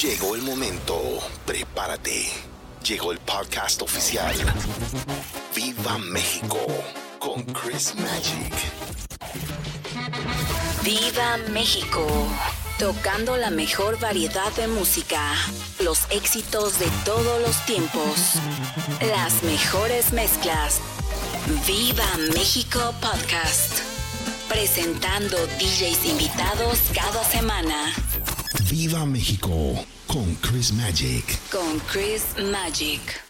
Llegó el momento, prepárate. Llegó el podcast oficial. Viva México con Chris Magic. Viva México. Tocando la mejor variedad de música, los éxitos de todos los tiempos, las mejores mezclas. Viva México Podcast. Presentando DJs invitados cada semana. Viva México con Chris Magic. Con Chris Magic.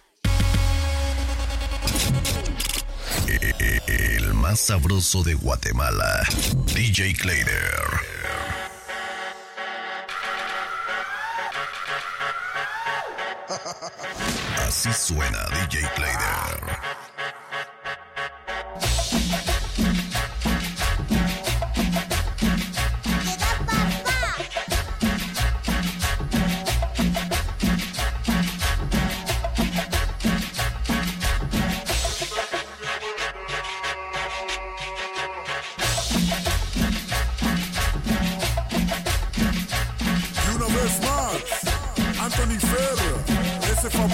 El más sabroso de Guatemala. DJ Clayder. Así suena DJ Clayder.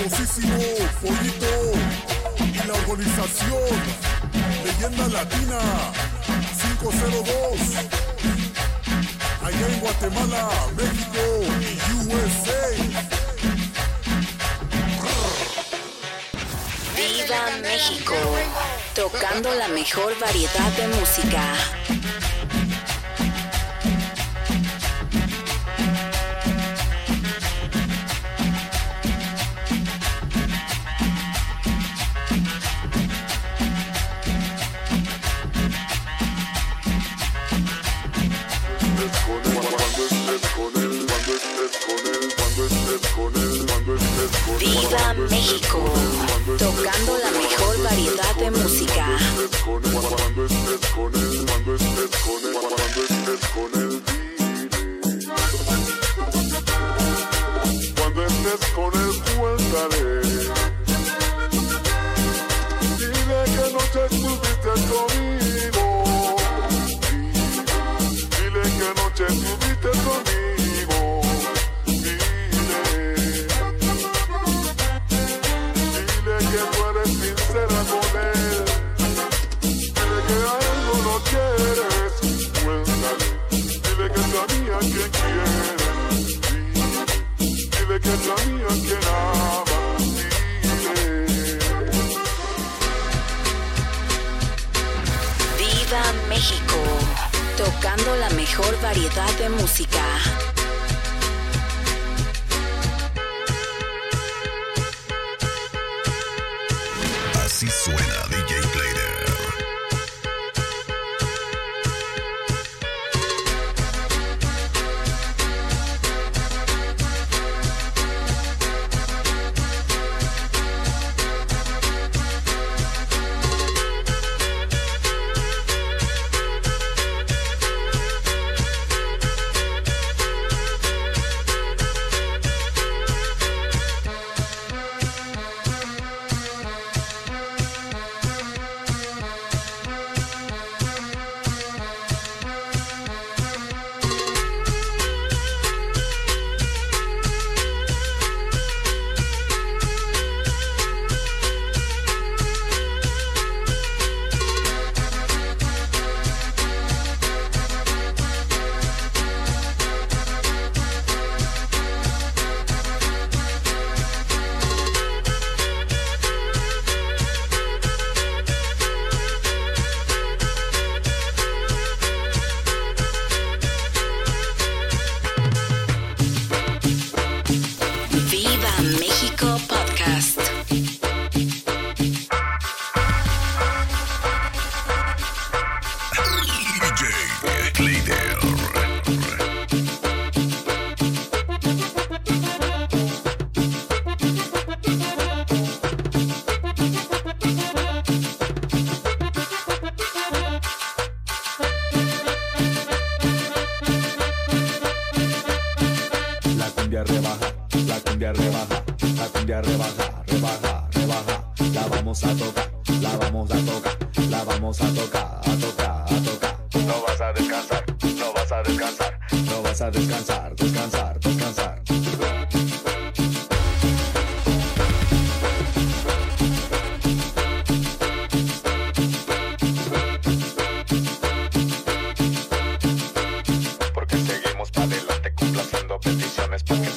Famosísimo pollito y la organización Leyenda Latina 502, allá en Guatemala, México y USA. Viva México. Tocando la mejor variedad de música. loco. peticiones porque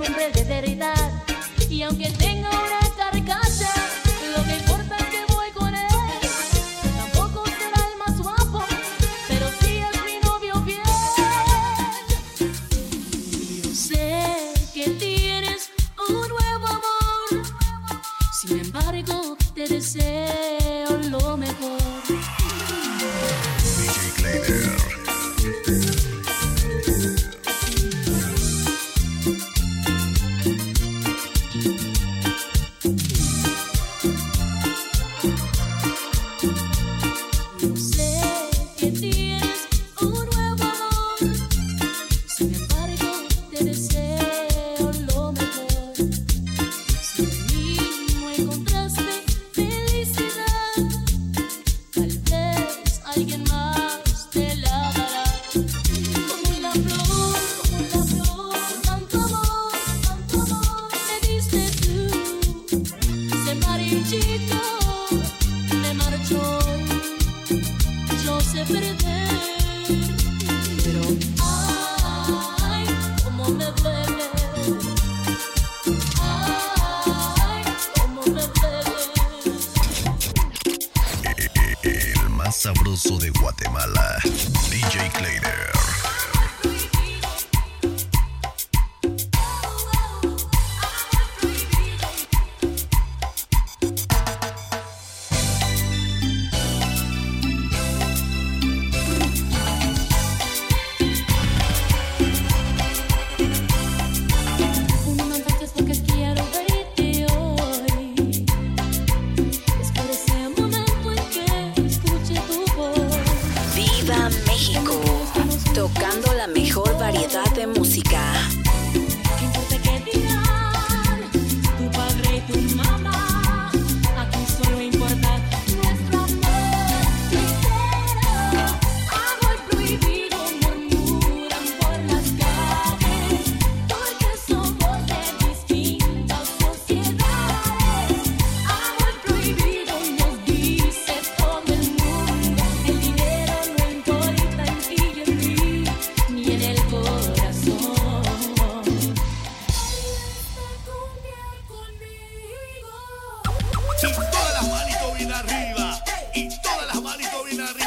un hombre de verdad. Y aunque tenga un de Guatemala, DJ Clayder. everybody's going on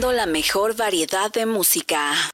La mejor variedad de música.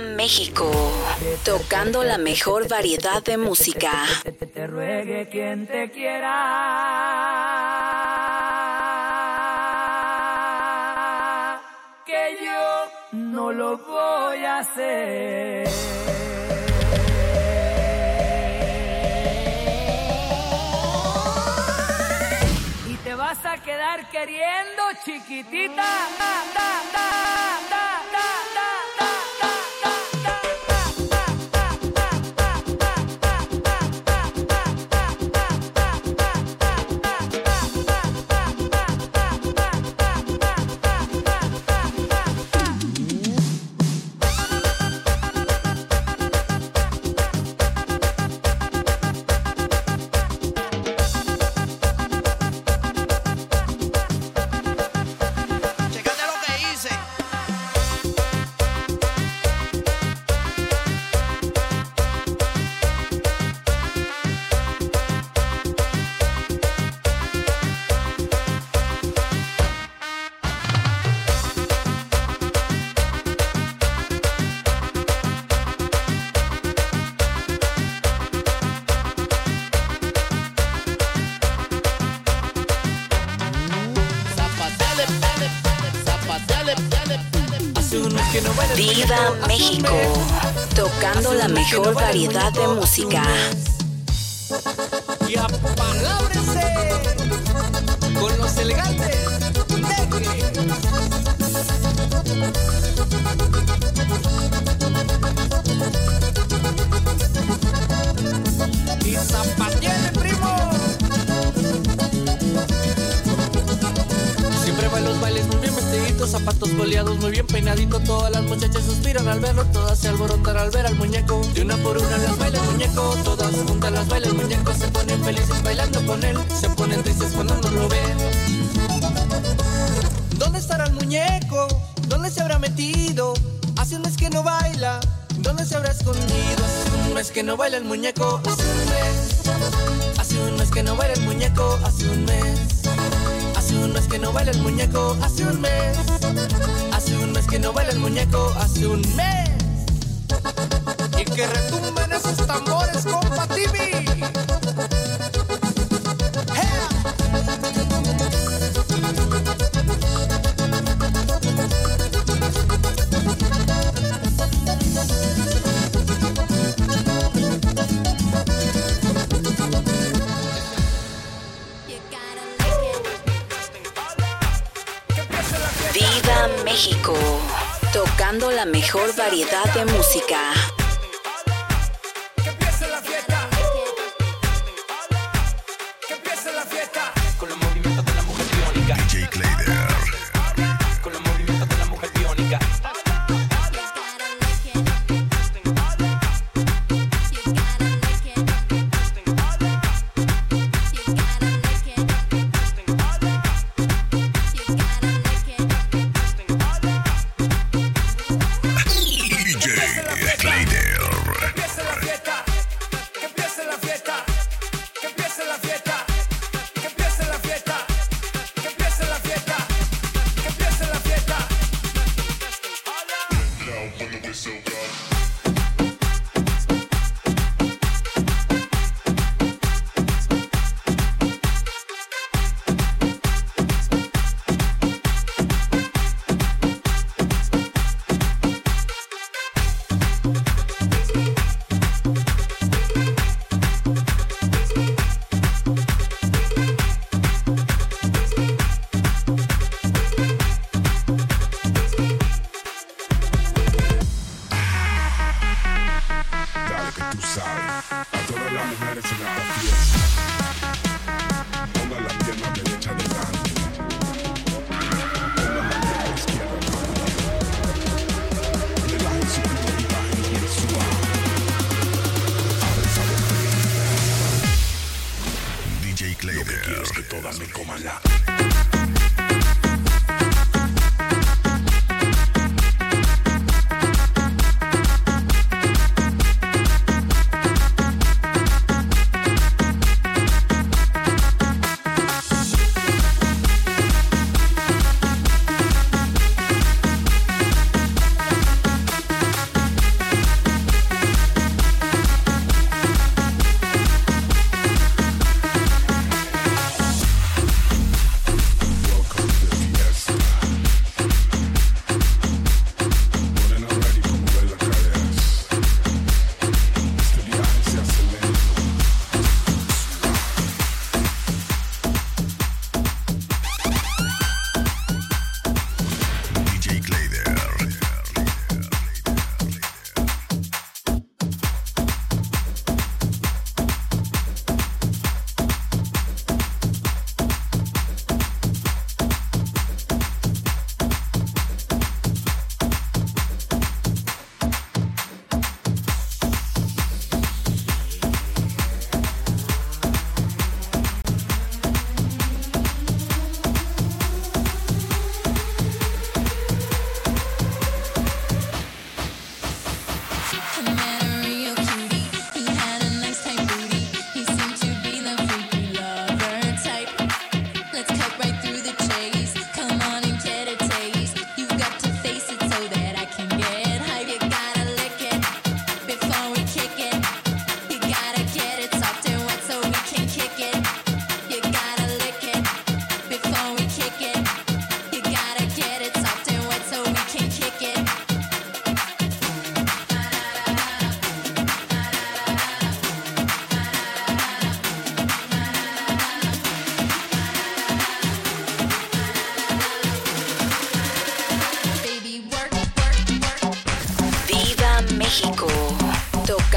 México. Tocando la mejor variedad de música. te ruegue quien te quiera, que yo no lo voy a hacer. Y te vas a quedar queriendo, chiquitita. Ta, ta, ta, Viva México. Tocando la mejor variedad de música. Y con los elegantes. Zapatos boleados, muy bien peinadito. Todas las muchachas suspiran al verlo, todas se alborotan al ver al muñeco. De una por una las baila el muñeco, todas juntas las baila el muñeco. Se ponen felices bailando con él, se ponen tristes cuando no lo ven. ¿Dónde estará el muñeco? ¿Dónde se habrá metido? Hace un mes que no baila. ¿Dónde se habrá escondido? Hace un mes que no baila el muñeco. Hace un mes. Hace un mes que no baila el muñeco. Hace un mes. Hace un mes que no baila el muñeco. Hace un mes. Hace un mes que no baila el muñeco. Hace un mes. Y que retumben esos tambores, compa Tibi. La mejor variedad de música.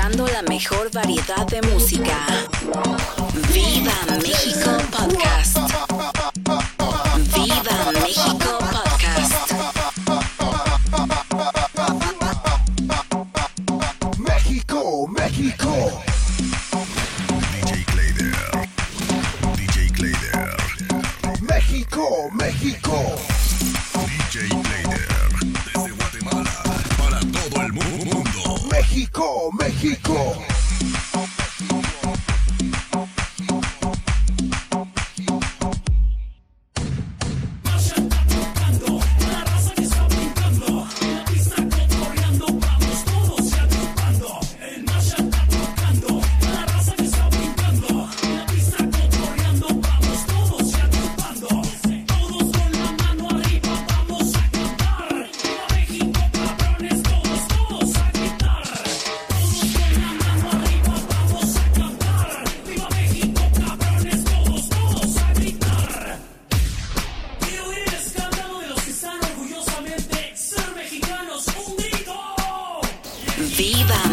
escuchando la mejor variedad de música. Viva México Podcast. Viva México Podcast. Viva.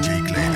DJ Clayder.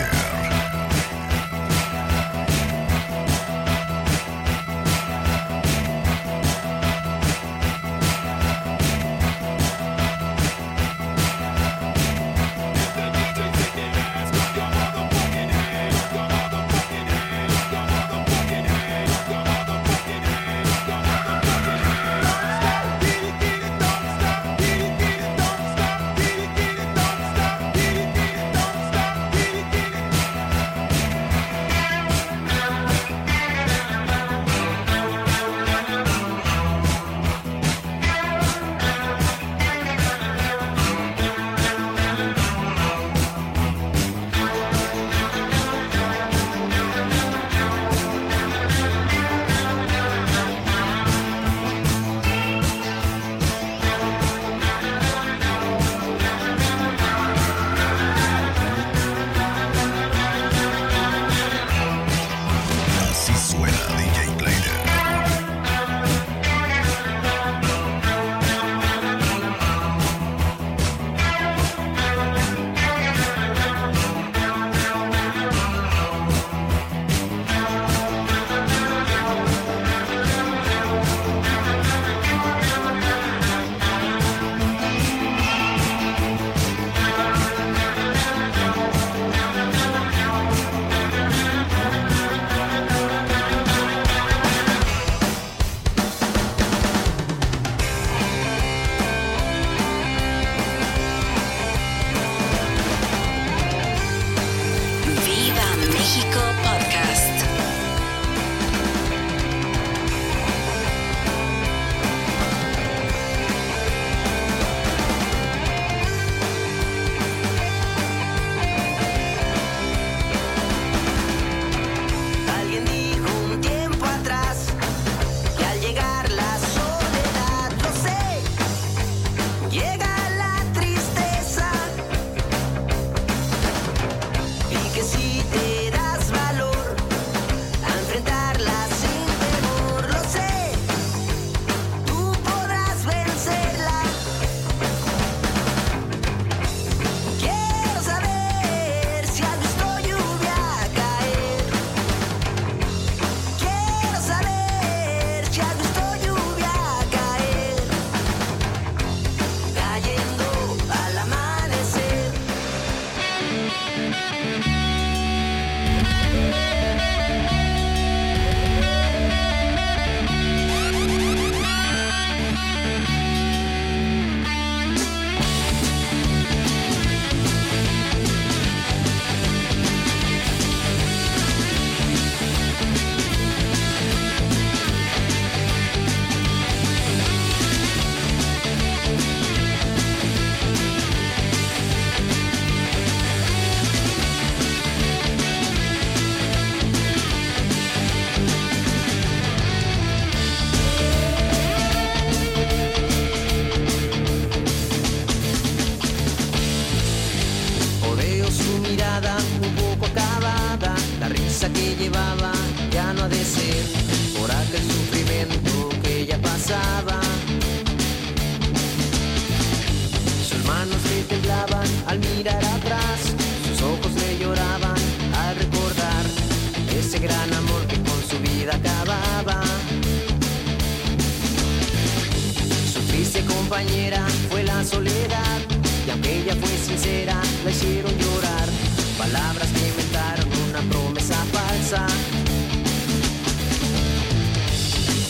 Compañera fue la soledad y aunque Ella fue sincera, la hicieron llorar. Palabras que inventaron una promesa falsa.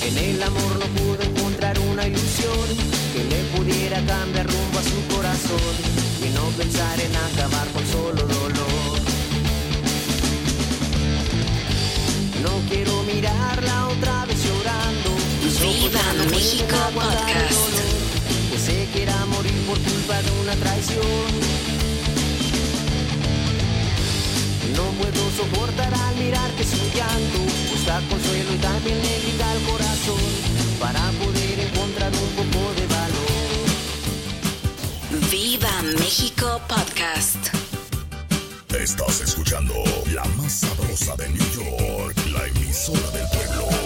En el amor no pudo encontrar una ilusión que le pudiera cambiar rumbo a su corazón y no pensar en acabar con solo dolor. No quiero mirarla otra vez llorando. Viva México Podcast. Que se quiera morir por culpa de una traición. No puedo soportar al mirar que su llanto busca consuelo y también le grita al corazón para poder encontrar un poco de valor. Viva México Podcast. Estás escuchando la más sabrosa de New York, la emisora del pueblo.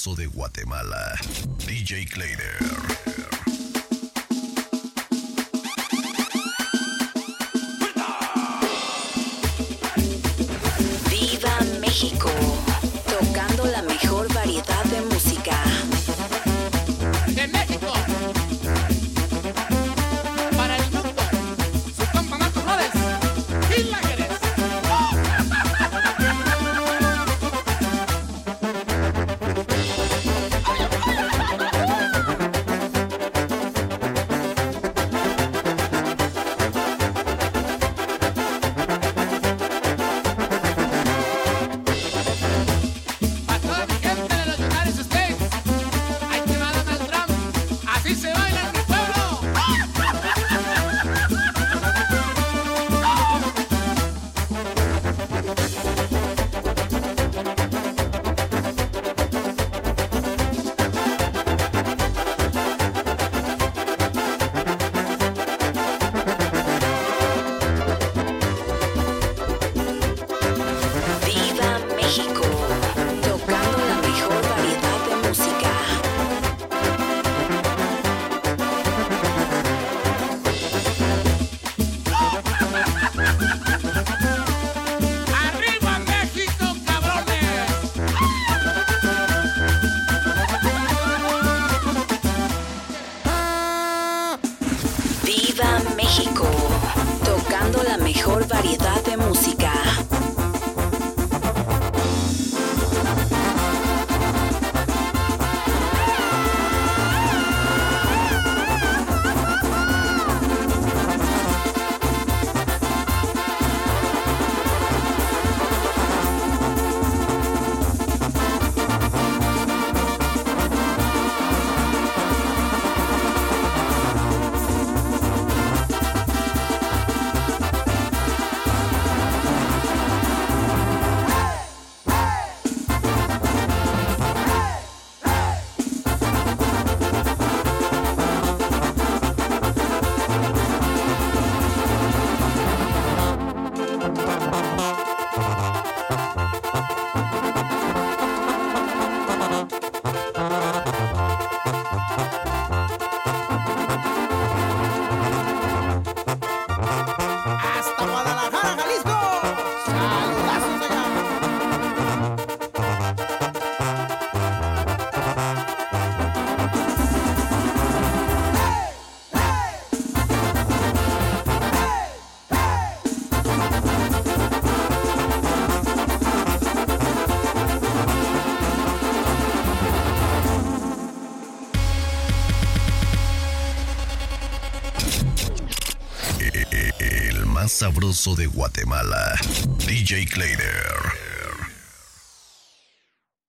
De Guatemala, DJ Clayder. De Guatemala. DJ Clayder.